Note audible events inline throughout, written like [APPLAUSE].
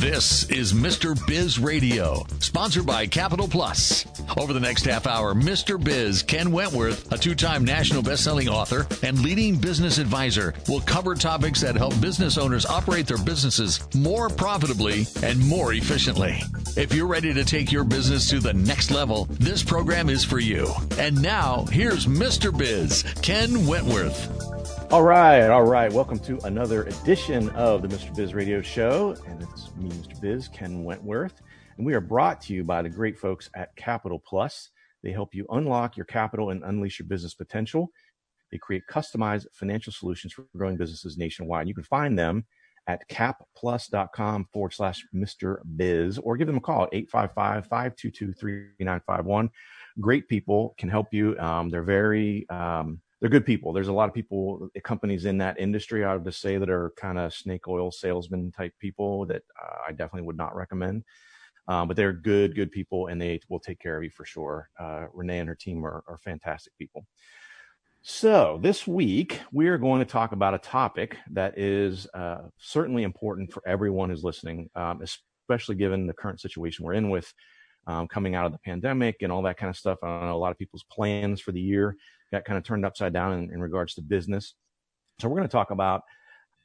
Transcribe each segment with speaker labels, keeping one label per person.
Speaker 1: This is Mr. Biz Radio, sponsored by Capital Plus. Over the next half hour, Mr. Biz, Ken Wentworth, a two time national best-selling author and leading business advisor, will cover topics that help business owners operate their businesses more profitably and more efficiently. If you're ready to take your business to the next level, this program is for you. And now, here's Mr. Biz, Ken Wentworth.
Speaker 2: All right, all right. Welcome to another edition of the Mr. Biz Radio Show. And it's me, Mr. Biz, Ken Wentworth. And we are brought to you by the great folks at Capital Plus. They help you unlock your capital and unleash your business potential. They create customized financial solutions for growing businesses nationwide. You can find them at capplus.com forward slash Mr. Biz or give them a call at 855 522 3951. Great people can help you. Um, they're very, um, they're good people. There's a lot of people, companies in that industry, I would just say, that are kind of snake oil salesman type people that uh, I definitely would not recommend. Um, but they're good, good people, and they will take care of you for sure. Uh, Renee and her team are, are fantastic people. So this week we are going to talk about a topic that is uh, certainly important for everyone who's listening, um, especially given the current situation we're in with um, coming out of the pandemic and all that kind of stuff. I know a lot of people's plans for the year got kind of turned upside down in, in regards to business. So we're going to talk about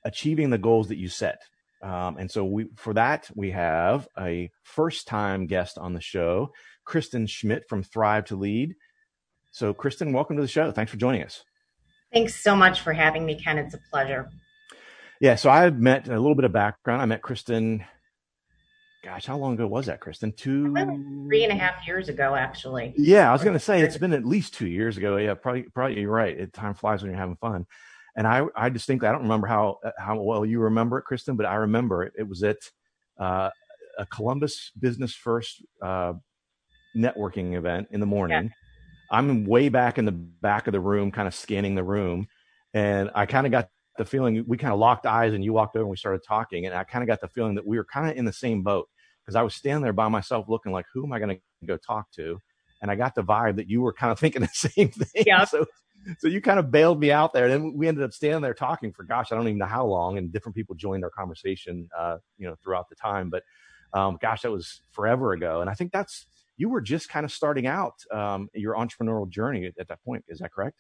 Speaker 2: achieving the goals that you set. Um, and so we, for that, we have a first time guest on the show, Kristen Schmitt from Thrive to Lead. So Kristen, welcome to the show. Thanks for joining us.
Speaker 3: Thanks so much for having me, Ken. It's a pleasure.
Speaker 2: Yeah. So I met a little bit of background. I met Kristen gosh, how long ago was that, Kristen? Two,
Speaker 3: three and a half years ago, actually.
Speaker 2: Yeah, I was going to say it's been at least two years ago. Yeah, probably, probably you're right. It, time flies when you're having fun. And I, I distinctly, I don't remember how how well you remember it, Kristen, but I remember it. It was at uh, a Columbus Business First uh, networking event in the morning. Yeah. I'm way back in the back of the room, kind of scanning the room, and I kind of got the feeling we kind of locked eyes and you walked over and we started talking and I kind of got the feeling that we were kind of in the same boat because I was standing there by myself looking like, who am I going to go talk to? And I got the vibe that you were kind of [LAUGHS] thinking the same thing. Yeah. So, so you kind of bailed me out there. And then we ended up standing there talking for, gosh, I don't even know how long. And different people joined our conversation, uh, you know, throughout the time. But, um, gosh, that was forever ago. And I think that's, you were just kind of starting out, um, your entrepreneurial journey at, at that point. Is that correct?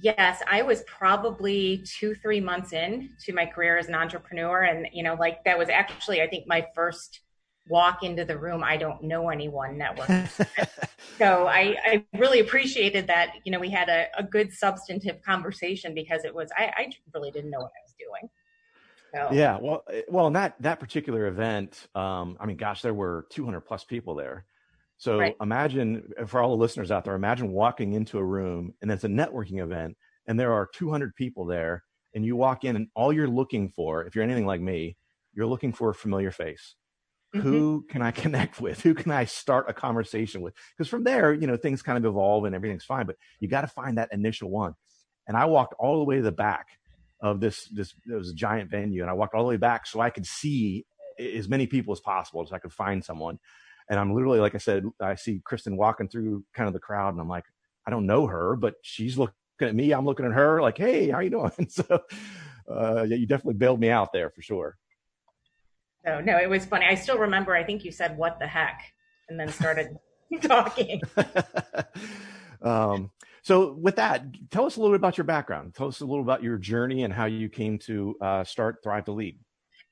Speaker 3: Yes, I was probably two, three months in to my career as an entrepreneur. And, you know, like that was actually, I think, my first walk into the room, I don't know anyone network. [LAUGHS] so I, I, really appreciated that, you know, we had a, a good substantive conversation because it was, I, I, really didn't know what I was doing.
Speaker 2: So. Yeah. Well, eh, well, in that, that particular event, um, I mean, gosh, there were 200 plus people there. So right. imagine eh, for all the listeners out there, imagine walking into a room and it's a networking event and there are 200 people there and you walk in and all you're looking for, if you're anything like me, you're looking for a familiar face Mm-hmm. Who can I [LAUGHS] connect with? Who can I start a conversation with? Because from there, you know, things kind of evolve and everything's fine, but you got to find that initial one. And I walked all the way to the back of this, this, it was a giant venue and I walked all the way back so I could see as many people as possible so I could find someone. And I'm literally, like I said, I see Kristen walking through kind of the crowd and I'm like, I don't know her, but she's looking at me. I'm looking at her like, Hey, how you doing? [LAUGHS] so, uh, yeah, you definitely bailed me out there for sure.
Speaker 3: So no, it was funny. I still remember. I think you said "What the heck," and then started [LAUGHS] talking. [LAUGHS]
Speaker 2: um, so with that, tell us a little bit about your background. Tell us a little about your journey and how you came to uh, start Thrive to Lead.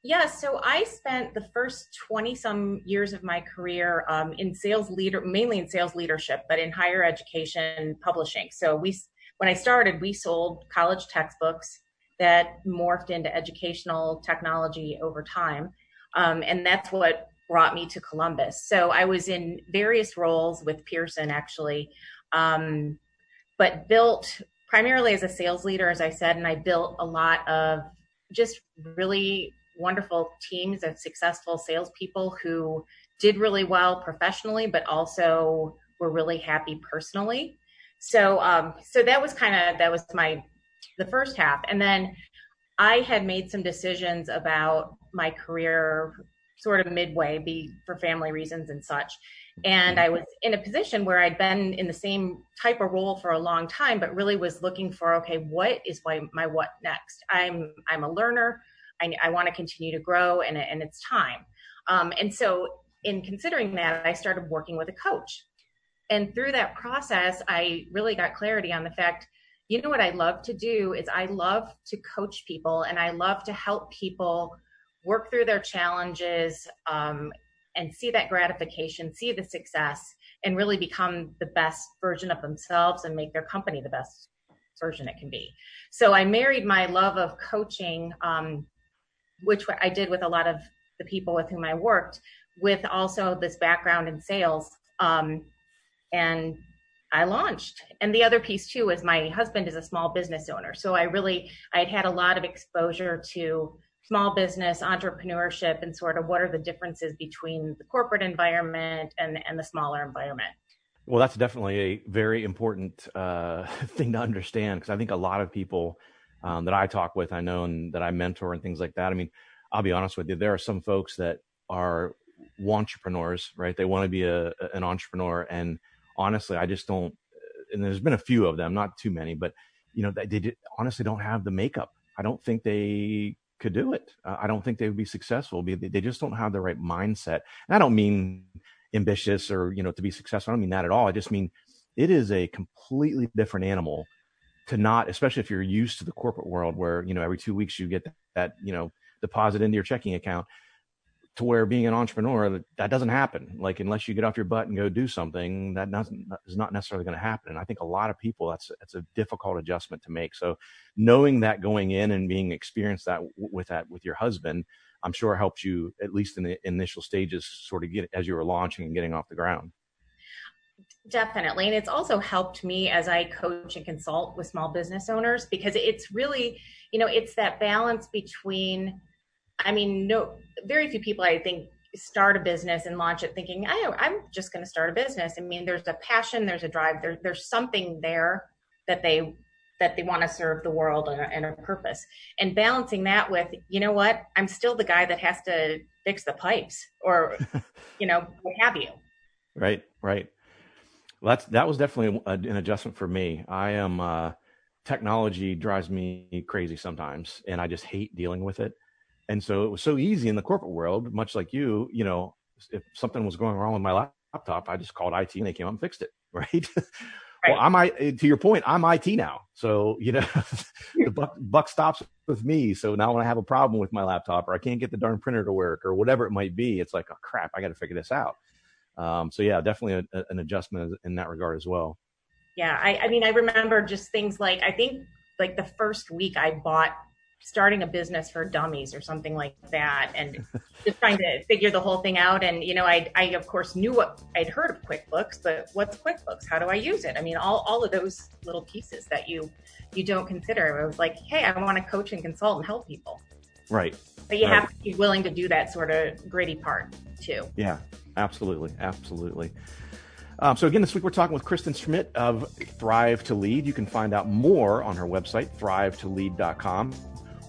Speaker 3: Yeah, so I spent the first 20 some years of my career um, in sales leader, mainly in sales leadership, but in higher education publishing. So we, when I started, we sold college textbooks that morphed into educational technology over time. Um, and that's what brought me to Columbus. So I was in various roles with Pearson actually, um, but built primarily as a sales leader, as I said, and I built a lot of just really wonderful teams of successful salespeople who did really well professionally, but also were really happy personally. So, um, so that was kind of that was my the first half, and then I had made some decisions about my career sort of midway be for family reasons and such and i was in a position where i'd been in the same type of role for a long time but really was looking for okay what is my, my what next i'm i'm a learner I, I want to continue to grow and, and it's time. Um, and so in considering that, I started working with a coach. And through that process, I really got clarity on the fact, you know what I love to do is I love to coach people and I love to help people work through their challenges um, and see that gratification, see the success, and really become the best version of themselves and make their company the best version it can be. So I married my love of coaching, um, which I did with a lot of the people with whom I worked, with also this background in sales. Um, and I launched. And the other piece too is my husband is a small business owner. So I really, I had had a lot of exposure to small business entrepreneurship and sort of what are the differences between the corporate environment and, and the smaller environment.
Speaker 2: Well, that's definitely a very important uh, [LAUGHS] thing to understand because I think a lot of people um, that I talk with, I know, and that I mentor and things like that. I mean, I'll be honest with you, there are some folks that are entrepreneurs, right? They want to be a, an entrepreneur, and honestly, I just don't. And there's been a few of them, not too many, but you know, they, they honestly don't have the makeup. I don't think they could do it. Uh, I don't think they would be successful. They just don't have the right mindset. And I don't mean ambitious or you know to be successful. I don't mean that at all. I just mean it is a completely different animal to not, especially if you're used to the corporate world where you know every two weeks you get that, that you know deposit into your checking account to where being an entrepreneur that doesn't happen. Like unless you get off your butt and go do something that doesn't is not necessarily going to happen. And i think a lot of people that's that's a difficult adjustment to make. So knowing that going in and being experienced that with that with your husband i'm sure helps you at least in the initial stages sort of get as you were launching and getting off the ground.
Speaker 3: Definitely. And it's also helped me as i coach and consult with small business owners because it's really you know it's that balance between I mean, no, very few people I think start a business and launch it thinking, I, I'm just going to start a business. I mean, there's a passion, there's a drive, there, there's something there that they that they want to serve the world and a, and a purpose. And balancing that with, you know what, I'm still the guy that has to fix the pipes or, [LAUGHS] you know, what have you.
Speaker 2: Right, right. Well, that's that was definitely a, an adjustment for me. I am uh, technology drives me crazy sometimes, and I just hate dealing with it. And so it was so easy in the corporate world, much like you, you know, if something was going wrong with my laptop, I just called IT and they came up and fixed it. [LAUGHS] Right. right. Well, I'm I to your point, I'm IT now. So, you know, [LAUGHS] the buck, buck stops with me. So now when I have a problem with my laptop or I can't get the darn printer to work or whatever it might be, it's like, oh crap, I got to figure this out. Um, so yeah, definitely a, a, an adjustment in that regard as well.
Speaker 3: Yeah. I, I mean, I remember just things like, I think like the first week I bought starting a business for dummies or something like that and [LAUGHS] just trying to figure the whole thing out. And you know I, I of course knew what i'd heard of quickbooks but what's quickbooks? How do i use it? I mean all, all of those little pieces that you you don't consider i was like hey i want to coach and consult and help people.
Speaker 2: Right.
Speaker 3: But you
Speaker 2: right.
Speaker 3: have to be willing to do that sort of gritty part too.
Speaker 2: Yeah. Absolutely. Absolutely. Um, so again, this week we're talking with Kristen Schmitt of Thrive to Lead. You can find out more on her website, thrive2lead.com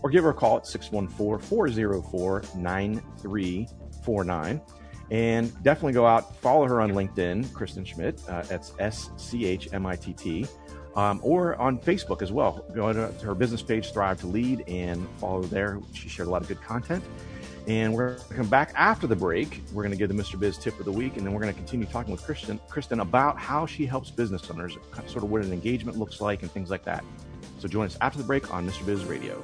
Speaker 2: or give her a call at 614 404 9349. And definitely go out, follow her on LinkedIn, Kristen Schmitt. Uh, that's S C H M I T T. Um, or on Facebook as well. Go to her business page, Thrive to Lead, and follow there. She shared a lot of good content. And we're going to come back after the break. We're going to give the Mr. Biz tip of the week, and then we're going to continue talking with Kristen, Kristen about how she helps business owners, sort of what an engagement looks like, and things like that. So join us after the break on Mr. Biz Radio.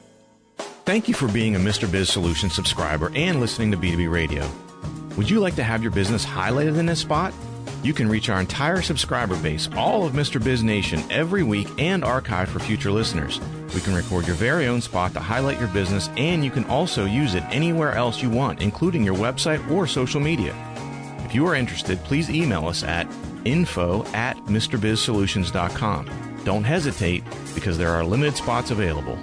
Speaker 1: Thank you for being a Mr. Biz Solutions subscriber and listening to B2B Radio. Would you like to have your business highlighted in this spot? You can reach our entire subscriber base, all of Mr. Biz Nation, every week and archive for future listeners. We can record your very own spot to highlight your business, and you can also use it anywhere else you want, including your website or social media. If you are interested, please email us at info at MrBizSolutions.com. Don't hesitate because there are limited spots available.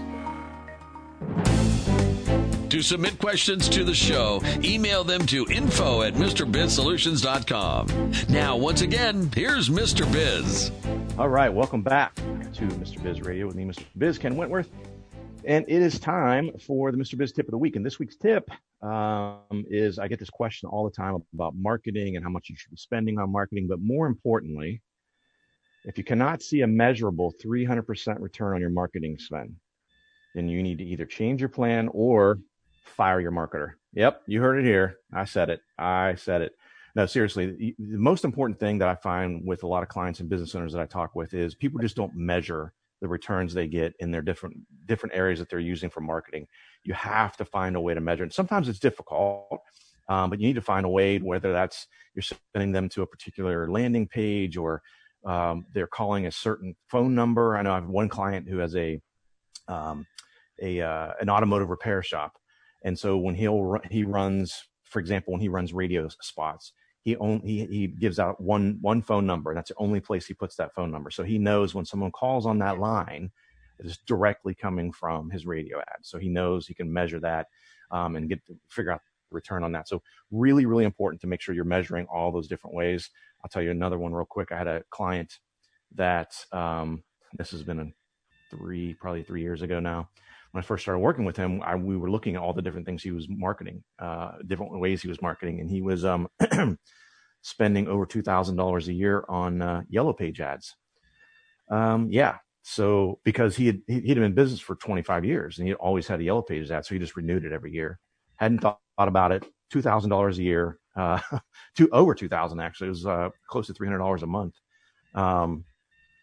Speaker 1: To submit questions to the show, email them to info at MrBizSolutions.com. Now, once again, here's Mr. Biz.
Speaker 2: All right, welcome back to Mr. Biz Radio with me, Mr. Biz Ken Wentworth. And it is time for the Mr. Biz tip of the week. And this week's tip um, is I get this question all the time about marketing and how much you should be spending on marketing. But more importantly, if you cannot see a measurable 300% return on your marketing spend, then you need to either change your plan or fire your marketer. Yep, you heard it here. I said it. I said it. No, seriously, the most important thing that I find with a lot of clients and business owners that I talk with is people just don't measure the returns they get in their different different areas that they're using for marketing. You have to find a way to measure it. Sometimes it's difficult, um, but you need to find a way whether that's you're sending them to a particular landing page or um, they're calling a certain phone number. I know I have one client who has a um, a uh, an automotive repair shop, and so when he'll he runs, for example, when he runs radio spots, he only he, he gives out one one phone number. That's the only place he puts that phone number. So he knows when someone calls on that line, it is directly coming from his radio ad. So he knows he can measure that um, and get figure out the return on that. So really, really important to make sure you're measuring all those different ways. I'll tell you another one real quick. I had a client that um, this has been a three probably three years ago now when I first started working with him, I, we were looking at all the different things he was marketing, uh, different ways he was marketing, and he was um, [CLEARS THROAT] spending over two thousand dollars a year on uh, yellow page ads. Um, yeah, so because he had he'd been in business for 25 years and he always had a yellow pages ad, so he just renewed it every year. Hadn't thought, thought about it. Two thousand dollars a year, uh, [LAUGHS] to over two thousand actually. It was uh, close to three hundred dollars a month. Um,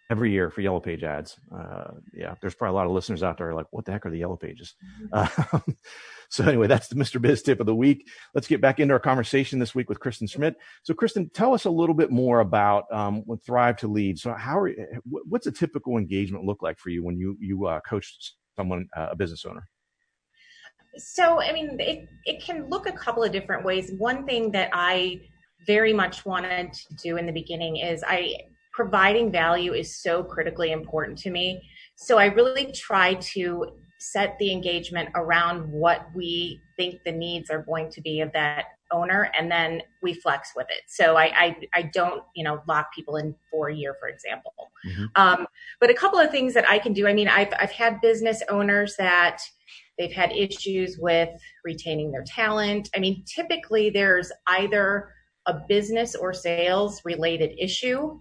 Speaker 2: every year for yellow page ads. Uh, yeah, there's probably a lot of listeners out there like, what the heck are the yellow pages? Mm-hmm. Uh, [LAUGHS] so anyway, that's the Mr. Biz tip of the week. Let's get back into our conversation this week with Kristen Schmitt. So Kristen, tell us a little bit more about um, what Thrive to Lead. So how are, what's a typical engagement look like for you when you, you uh, coach someone, uh, a business owner?
Speaker 3: So, I mean, it, it can look a couple of different ways. One thing that I very much wanted to do in the beginning is I providing value is so critically important to me. So I really try to set the engagement around what we think the needs are going to be of that owner and then we flex with it so i i, I don't you know lock people in for a year for example mm-hmm. um, but a couple of things that i can do i mean i've i've had business owners that they've had issues with retaining their talent i mean typically there's either a business or sales related issue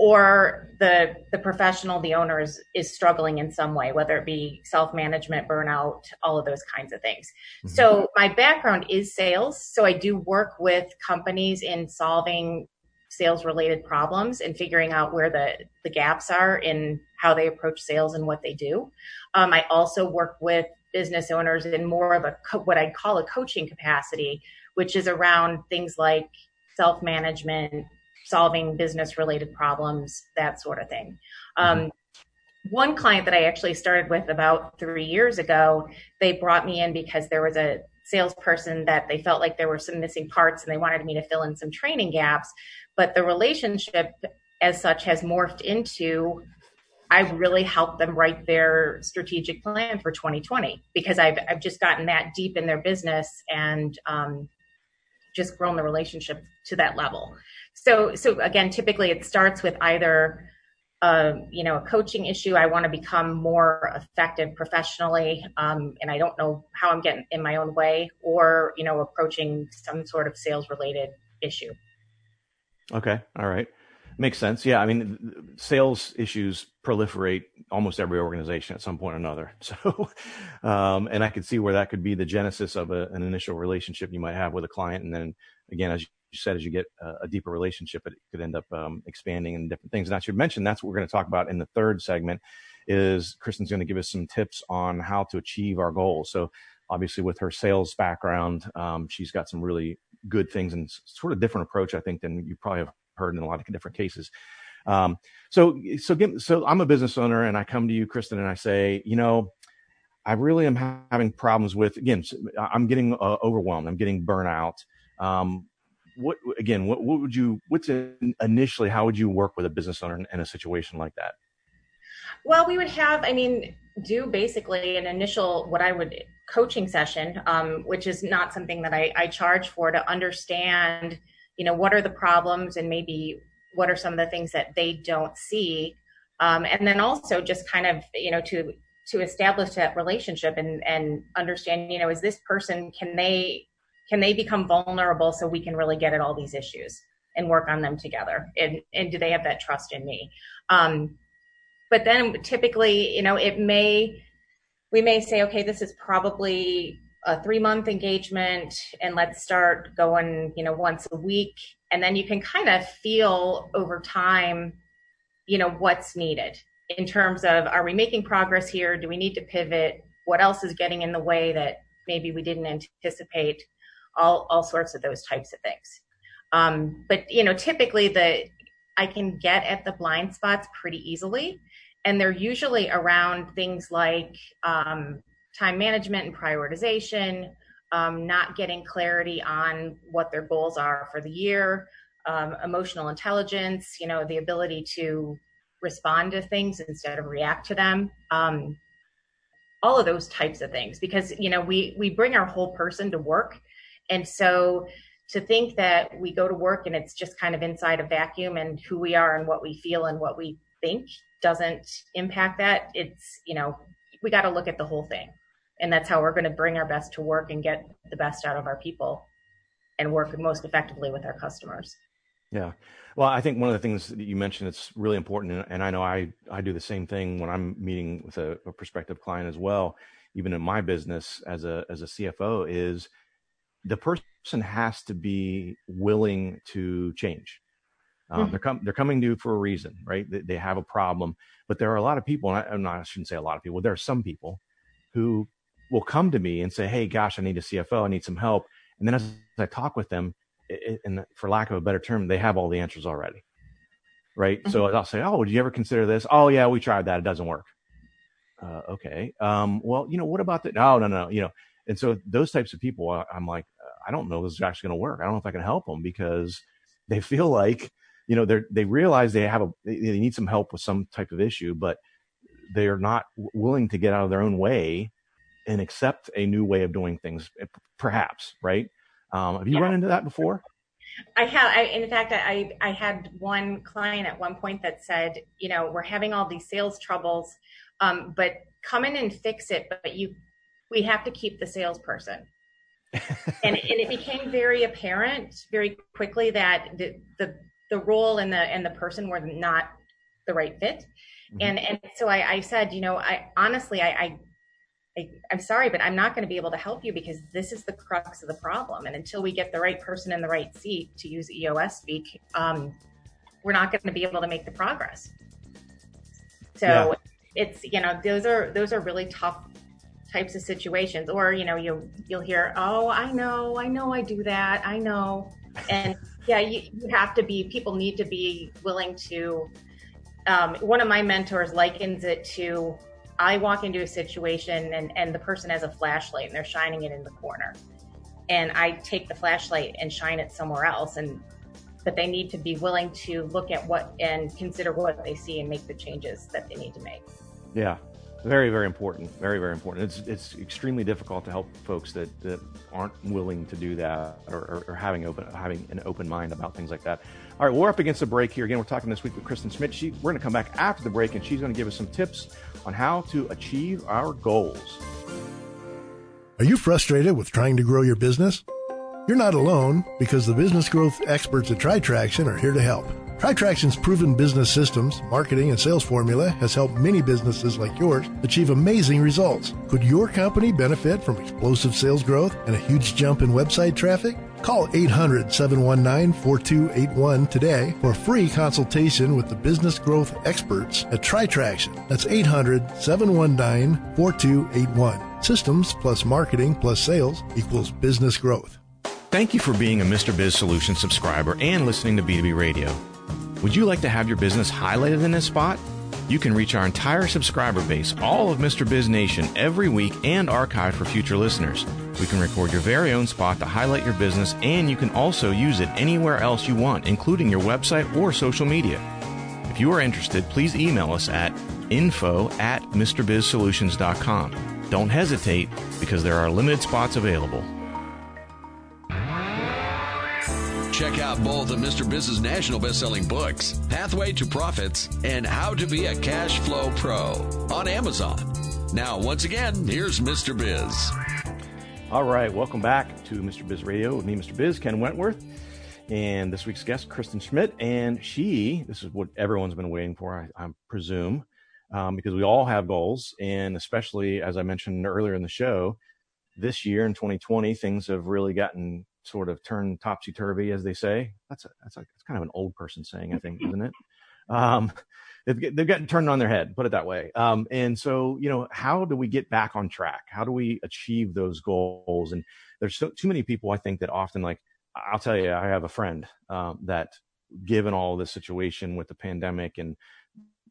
Speaker 3: or the the professional the owner is, is struggling in some way whether it be self-management burnout all of those kinds of things mm-hmm. so my background is sales so i do work with companies in solving sales related problems and figuring out where the the gaps are in how they approach sales and what they do um, i also work with business owners in more of a co- what i call a coaching capacity which is around things like self management solving business related problems, that sort of thing. Um, mm-hmm. one client that I actually started with about three years ago, they brought me in because there was a salesperson that they felt like there were some missing parts and they wanted me to fill in some training gaps. But the relationship as such has morphed into I really helped them write their strategic plan for 2020 because I've, I've just gotten that deep in their business and um, just grown the relationship to that level. So, so again, typically it starts with either, uh, you know, a coaching issue. I want to become more effective professionally, um, and I don't know how I'm getting in my own way, or you know, approaching some sort of sales related issue.
Speaker 2: Okay, all right, makes sense. Yeah, I mean, sales issues proliferate almost every organization at some point or another. [LAUGHS] So, um, and I could see where that could be the genesis of a, an initial relationship you might have with a client, and then again, as you said, as you get a, a deeper relationship, it could end up um, expanding in different things. And I should mention that's what we're going to talk about in the third segment. Is Kristen's going to give us some tips on how to achieve our goals. So obviously, with her sales background, um, she's got some really good things and sort of different approach, I think, than you probably have heard in a lot of different cases. Um, so, so, so I'm a business owner, and I come to you, Kristen, and I say, you know, I really am having problems with again. I'm getting uh, overwhelmed. I'm getting burnout. Um, what again? What, what would you? What's in, initially? How would you work with a business owner in, in a situation like that?
Speaker 3: Well, we would have, I mean, do basically an initial, what I would coaching session, um, which is not something that I, I charge for to understand, you know, what are the problems and maybe what are some of the things that they don't see. Um, and then also just kind of, you know, to, to establish that relationship and, and understand, you know, is this person, can they, can they become vulnerable so we can really get at all these issues and work on them together? And, and do they have that trust in me? Um, but then typically, you know, it may, we may say, okay, this is probably a three month engagement and let's start going, you know, once a week. And then you can kind of feel over time, you know, what's needed in terms of are we making progress here? Do we need to pivot? What else is getting in the way that maybe we didn't anticipate? All, all sorts of those types of things. Um, but you know, typically the I can get at the blind spots pretty easily and they're usually around things like um, time management and prioritization, um, not getting clarity on what their goals are for the year, um, emotional intelligence, you know, the ability to respond to things instead of react to them. Um, all of those types of things, because you know, we we bring our whole person to work, and so to think that we go to work and it's just kind of inside a vacuum and who we are and what we feel and what we think doesn't impact that, it's, you know, we got to look at the whole thing. And that's how we're going to bring our best to work and get the best out of our people and work most effectively with our customers.
Speaker 2: Yeah. Well, I think one of the things that you mentioned that's really important, and I know I, I do the same thing when I'm meeting with a, a prospective client as well, even in my business as a, as a CFO, is the person has to be willing to change. Um, mm-hmm. They're com- they're coming to you for a reason, right? They, they, have a problem, but there are a lot of people, and I, I'm not, I shouldn't say a lot of people. There are some people who will come to me and say, "Hey, gosh, I need a CFO. I need some help." And then as I talk with them, it, and for lack of a better term, they have all the answers already, right? Mm-hmm. So I'll say, "Oh, did you ever consider this?" "Oh, yeah, we tried that. It doesn't work." Uh, okay. Um, well, you know, what about that? No, no, no. You know, and so those types of people, I'm like, I don't know if this is actually going to work. I don't know if I can help them because they feel like you know they they realize they have a they need some help with some type of issue but they're not willing to get out of their own way and accept a new way of doing things eh, perhaps right um, have you yeah. run into that before
Speaker 3: I have. I, in fact, I I had one client at one point that said, you know, we're having all these sales troubles, um, but come in and fix it. But you, we have to keep the salesperson. [LAUGHS] and, and it became very apparent very quickly that the, the the role and the and the person were not the right fit. Mm-hmm. And and so I, I said, you know, I honestly I, I I, am sorry, but I'm not going to be able to help you because this is the crux of the problem. And until we get the right person in the right seat, to use EOS speak, um, we're not going to be able to make the progress. So yeah. it's you know those are those are really tough types of situations. Or you know you you'll hear, oh, I know, I know, I do that, I know, and yeah, you, you have to be, people need to be willing to. Um, one of my mentors likens it to I walk into a situation and, and the person has a flashlight and they're shining it in the corner. And I take the flashlight and shine it somewhere else. And but they need to be willing to look at what and consider what they see and make the changes that they need to make.
Speaker 2: Yeah, very, very important. Very, very important. It's it's extremely difficult to help folks that, that aren't willing to do that or, or, having open having an open mind about things like that. All right, we're up against a break here. Again, we're talking this week with Kristen Schmitt. She, we're going to come back after the break, and she's going to give us some tips on how to achieve our goals.
Speaker 4: Are you frustrated with trying to grow your business? You're not alone because the business growth experts at TriTraction are here to help. TriTraction's proven business systems, marketing, and sales formula has helped many businesses like yours achieve amazing results. Could your company benefit from explosive sales growth and a huge jump in website traffic? Call 800 719 4281 today for a free consultation with the business growth experts at TriTraction. That's 800 719 4281. Systems plus marketing plus sales equals business growth.
Speaker 2: Thank you for being a Mr. Biz Solution subscriber and listening to B2B Radio. Would you like to have your business highlighted in this spot? You can reach our entire subscriber base, all of Mr. Biz Nation, every week and archive for future listeners. We can record your very own spot to highlight your business, and you can also use it anywhere else you want, including your website or social media. If you are interested, please email us at info at MrBizSolutions.com. Don't hesitate because there are limited spots available.
Speaker 1: Check out both of Mr. Biz's national best-selling books, Pathway to Profits and How to Be a Cash Flow Pro on Amazon. Now, once again, here's Mr. Biz.
Speaker 2: All right, welcome back to Mr. Biz Radio with me, Mr. Biz, Ken Wentworth, and this week's guest, Kristen Schmitt. And she, this is what everyone's been waiting for, I, I presume, um, because we all have goals. And especially, as I mentioned earlier in the show, this year in 2020, things have really gotten sort of turn topsy turvy, as they say. That's a, that's a, that's kind of an old person saying, I think, [LAUGHS] isn't it? Um, they've, they've gotten turned on their head, put it that way. Um, and so, you know, how do we get back on track? How do we achieve those goals? And there's so, too many people, I think, that often like, I'll tell you, I have a friend um, that, given all this situation with the pandemic, and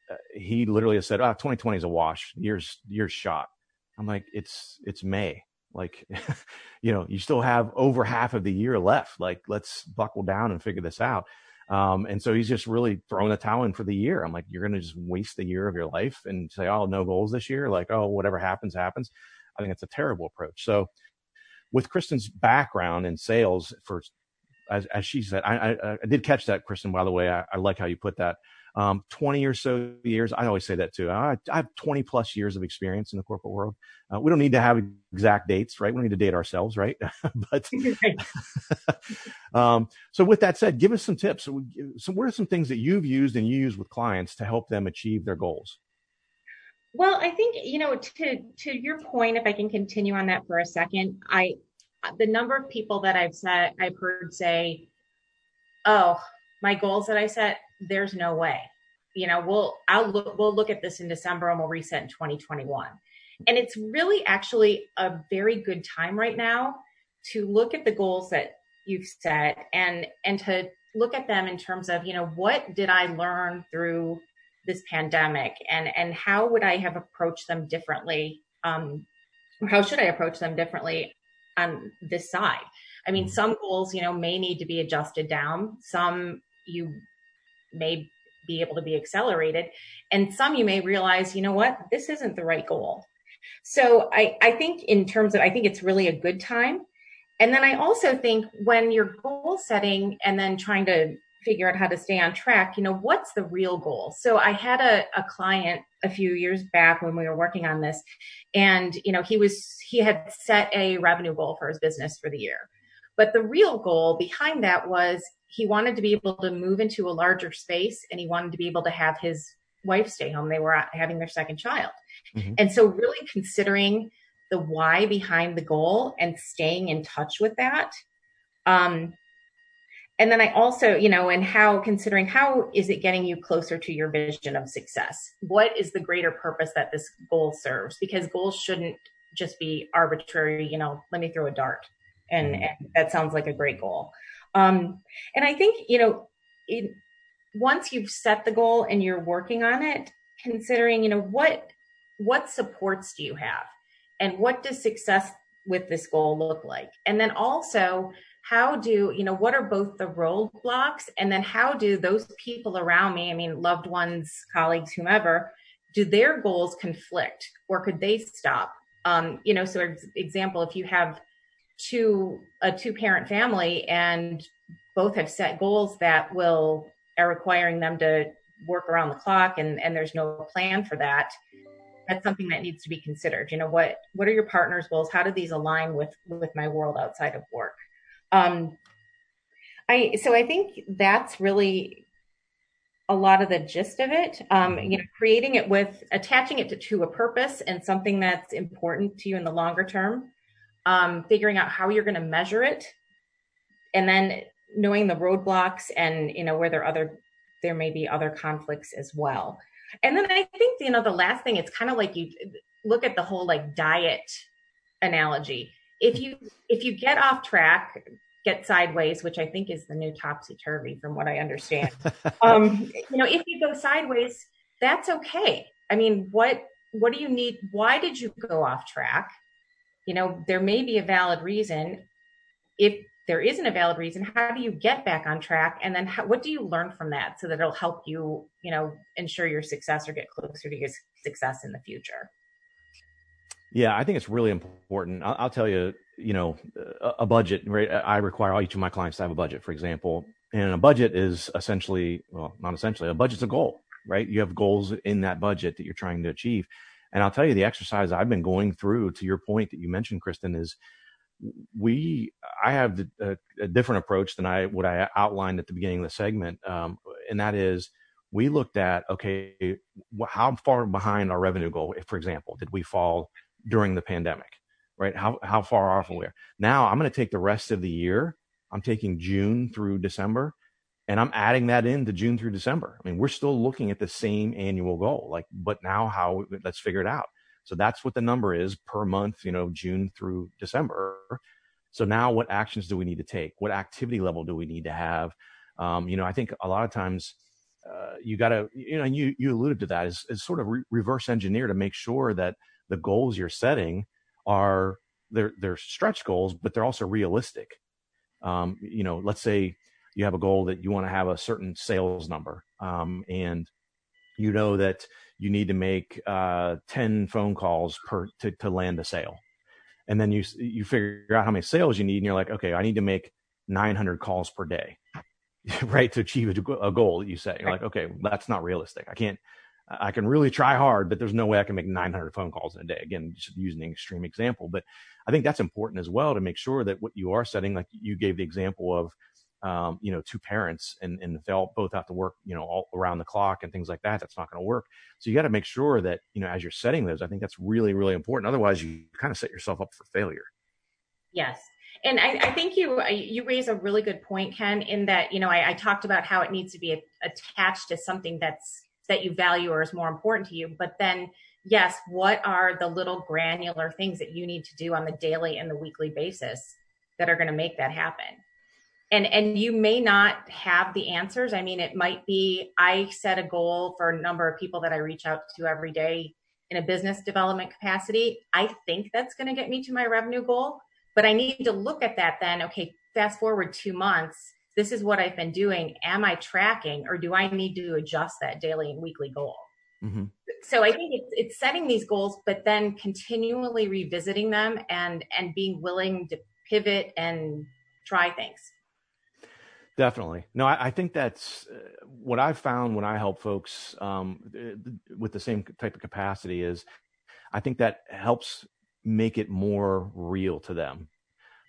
Speaker 2: uh, he literally has said, "Ah, oh, 2020 is a wash. Years, years shot." I'm like, it's it's May. Like, [LAUGHS] you know, you still have over half of the year left. Like, let's buckle down and figure this out. Um, and so he's just really throwing the towel in for the year. I'm like, you're to just waste the year of your life and say, oh, no goals this year. Like, oh, whatever happens, happens. I think it's a terrible approach. So with Kristen's background in sales for, as, as she said, I, I, I, did catch that, Kristen, by the way. I, I like how you put that um, 20 or so years. I always say that too. I, I have 20 plus years of experience in the corporate world. Uh, we don't need to have exact dates, right? We don't need to date ourselves, right? [LAUGHS] but, [LAUGHS] [LAUGHS] um, so with that said, give us some tips. So, so what are some things that you've used and you use with clients to help them achieve their goals?
Speaker 3: Well, I think, you know, to, to your point, if I can continue on that for a second, I, the number of people that I've said, I've heard say, Oh, my goals that I set, there's no way. You know, we'll I'll look we'll look at this in December and we'll reset in 2021. And it's really actually a very good time right now to look at the goals that you've set and and to look at them in terms of, you know, what did I learn through this pandemic and and how would I have approached them differently? Um, how should I approach them differently on this side? I mean, some goals, you know, may need to be adjusted down. Some you may be able to be accelerated. And some you may realize, you know what, this isn't the right goal. So I, I think in terms of, I think it's really a good time. And then I also think when you're goal setting and then trying to figure out how to stay on track, you know, what's the real goal? So I had a, a client a few years back when we were working on this and, you know, he was, he had set a revenue goal for his business for the year. But the real goal behind that was he wanted to be able to move into a larger space and he wanted to be able to have his wife stay home. They were having their second child. Mm-hmm. And so really considering the why behind the goal and staying in touch with that. Um, and then I also, you know, and how considering how is it getting you closer to your vision of success? What is the greater purpose that this goal serves? Because goals shouldn't just be arbitrary, you know, let me throw a dart and, mm-hmm. and that sounds like a great goal. Um, and I think you know, it, once you've set the goal and you're working on it, considering you know what what supports do you have, and what does success with this goal look like, and then also how do you know what are both the roadblocks? And then how do those people around me i mean loved ones colleagues whomever do their goals conflict? Or could they stop? Um, you know so example if you have to a two parent family and both have set goals that will are requiring them to work around the clock and and there's no plan for that. That's something that needs to be considered. You know what what are your partner's goals? How do these align with with my world outside of work? Um i so i think that's really a lot of the gist of it. Um you know creating it with attaching it to, to a purpose and something that's important to you in the longer term um, figuring out how you're going to measure it, and then knowing the roadblocks and you know where there other there may be other conflicts as well. And then I think you know the last thing it's kind of like you look at the whole like diet analogy. If you if you get off track, get sideways, which I think is the new topsy turvy from what I understand. [LAUGHS] um, you know, if you go sideways, that's okay. I mean, what what do you need? Why did you go off track? You know, there may be a valid reason. If there is an a valid reason, how do you get back on track? And then how, what do you learn from that so that it'll help you, you know, ensure your success or get closer to your success in the future?
Speaker 2: Yeah, I think it's really important. I'll, I'll tell you, you know, a, a, budget, right? I require each of my clients to have a budget, for example. And a budget is essentially, well, not essentially, a budget's a goal, right? You have goals in that budget that you're trying to achieve. And I'll tell you, the exercise I've been going through, to your point that you mentioned, Kristen, is we I have a, a different approach than I what I outlined at the beginning of the segment, um, and that is we looked at okay, how far behind our revenue goal, if, for example, did we fall during the pandemic, right? How how far off are we? Now I'm going to take the rest of the year. I'm taking June through December, and I'm adding that into June through December. I mean, we're still looking at the same annual goal, like, but now how? Let's figure it out. So that's what the number is per month, you know, June through December. So now what actions do we need to take? What activity level do we need to have? Um, you know, I think a lot of times uh, you got to, you know, you, you alluded to that is, is sort of re- reverse engineer to make sure that the goals you're setting are they're, they're stretch goals, but they're also realistic. Um, you know, let's say you have a goal that you want to have a certain sales number. Um, and you know that you need to make uh, 10 phone calls per to, to land a sale. And then you you figure out how many sales you need and you're like okay i need to make 900 calls per day [LAUGHS] right to achieve a, goal that you set. You're like okay that's not realistic. I can't i can really try hard but there's no way i can make 900 phone calls in a day. Again just using an extreme example but i think that's important as well to make sure that what you are setting like you gave the example of um, you know, two parents and, and they all both have to work, you know, all around the clock and things like that. That's not going to work. So you got to make sure that, you know, as you're setting those, I think that's really, really important. Otherwise you kind of set yourself up for failure.
Speaker 3: Yes. And I, I think you, you raise a really good point, Ken, in that, you know, I, I talked about how it needs to be attached to something that's, that you value or is more important to you. But then, yes, what are the little granular things that you need to do on the daily and the weekly basis that are going to make that happen? And and you may not have the answers. I mean it might be i set a goal for a number of people that i reach out to every day in a business development capacity. I think that's going to get me to my revenue goal but i need to look at that then okay fast forward two months this is what i've been doing. Am i tracking or do i need to adjust that daily and weekly goal? Mm-hmm. so i think it's, it's setting these goals but then continually revisiting them and and being willing to pivot and try things
Speaker 2: Definitely. No, I, I think that's uh, what I've found when I help folks um, with the same type of capacity is I think that helps make it more real to them.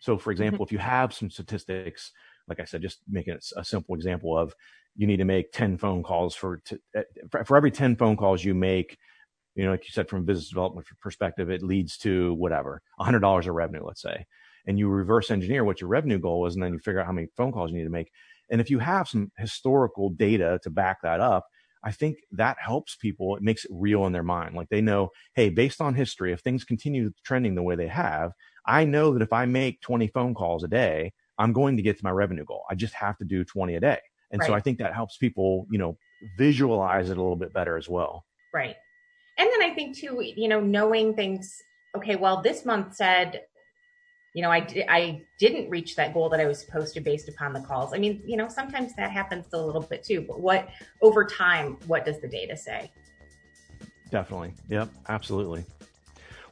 Speaker 2: So, for mm-hmm. example, if you have some statistics, like I said, just making it a simple example of you need to make 10 phone calls for, to, uh, for every 10 phone calls you make, you know, like you said, from a business development perspective, it leads to whatever, $100 of revenue, let's say and you reverse engineer what your revenue goal is, and then you figure out how many phone calls you need to make. And if you have some historical data to back that up, I think that helps people. It makes it real in their mind. Like they know, hey, based on history, if things continue trending the way they have, I know that if I make 20 phone calls a day, I'm going to get to my revenue goal. I just have to do 20 a day. And right. so I think that helps people, you know, visualize it a little bit better as well.
Speaker 3: Right. And then I think too, you know, knowing things, okay, well, this month said you know, I, I didn't reach that goal that I was supposed to based upon the calls. I mean, you know, sometimes that happens a little bit too, but what over time, what does the data say?
Speaker 2: Definitely. Yep. Absolutely.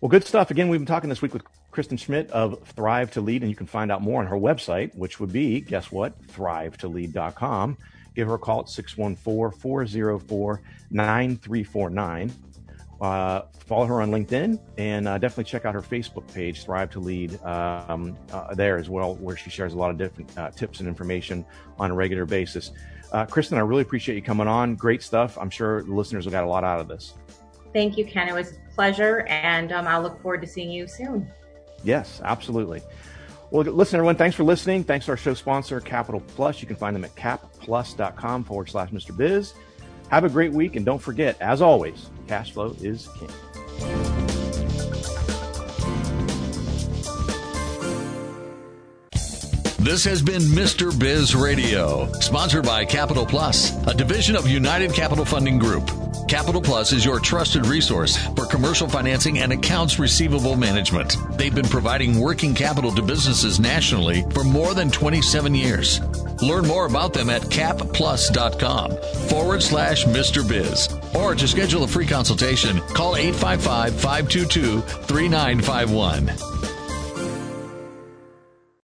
Speaker 2: Well, good stuff. Again, we've been talking this week with Kristen Schmitt of Thrive to Lead, and you can find out more on her website, which would be, guess what? Thrive2Lead.com. Give her a call at 614 404 9349. Uh, follow her on LinkedIn and uh, definitely check out her Facebook page, Thrive to Lead, um, uh, there as well, where she shares a lot of different uh, tips and information on a regular basis. Uh, Kristen, I really appreciate you coming on. Great stuff. I'm sure the listeners will got a lot out of this.
Speaker 3: Thank you, Ken. It was a pleasure, and um, I'll look forward to seeing you soon.
Speaker 2: Yes, absolutely. Well, listen, everyone, thanks for listening. Thanks to our show sponsor, Capital Plus. You can find them at capplus.com forward slash Mr. Biz. Have a great week, and don't forget, as always, cash flow is king.
Speaker 1: This has been Mr. Biz Radio, sponsored by Capital Plus, a division of United Capital Funding Group. Capital Plus is your trusted resource for commercial financing and accounts receivable management. They've been providing working capital to businesses nationally for more than 27 years. Learn more about them at capplus.com forward slash Mr. Biz. Or to schedule a free consultation, call 855 522 3951.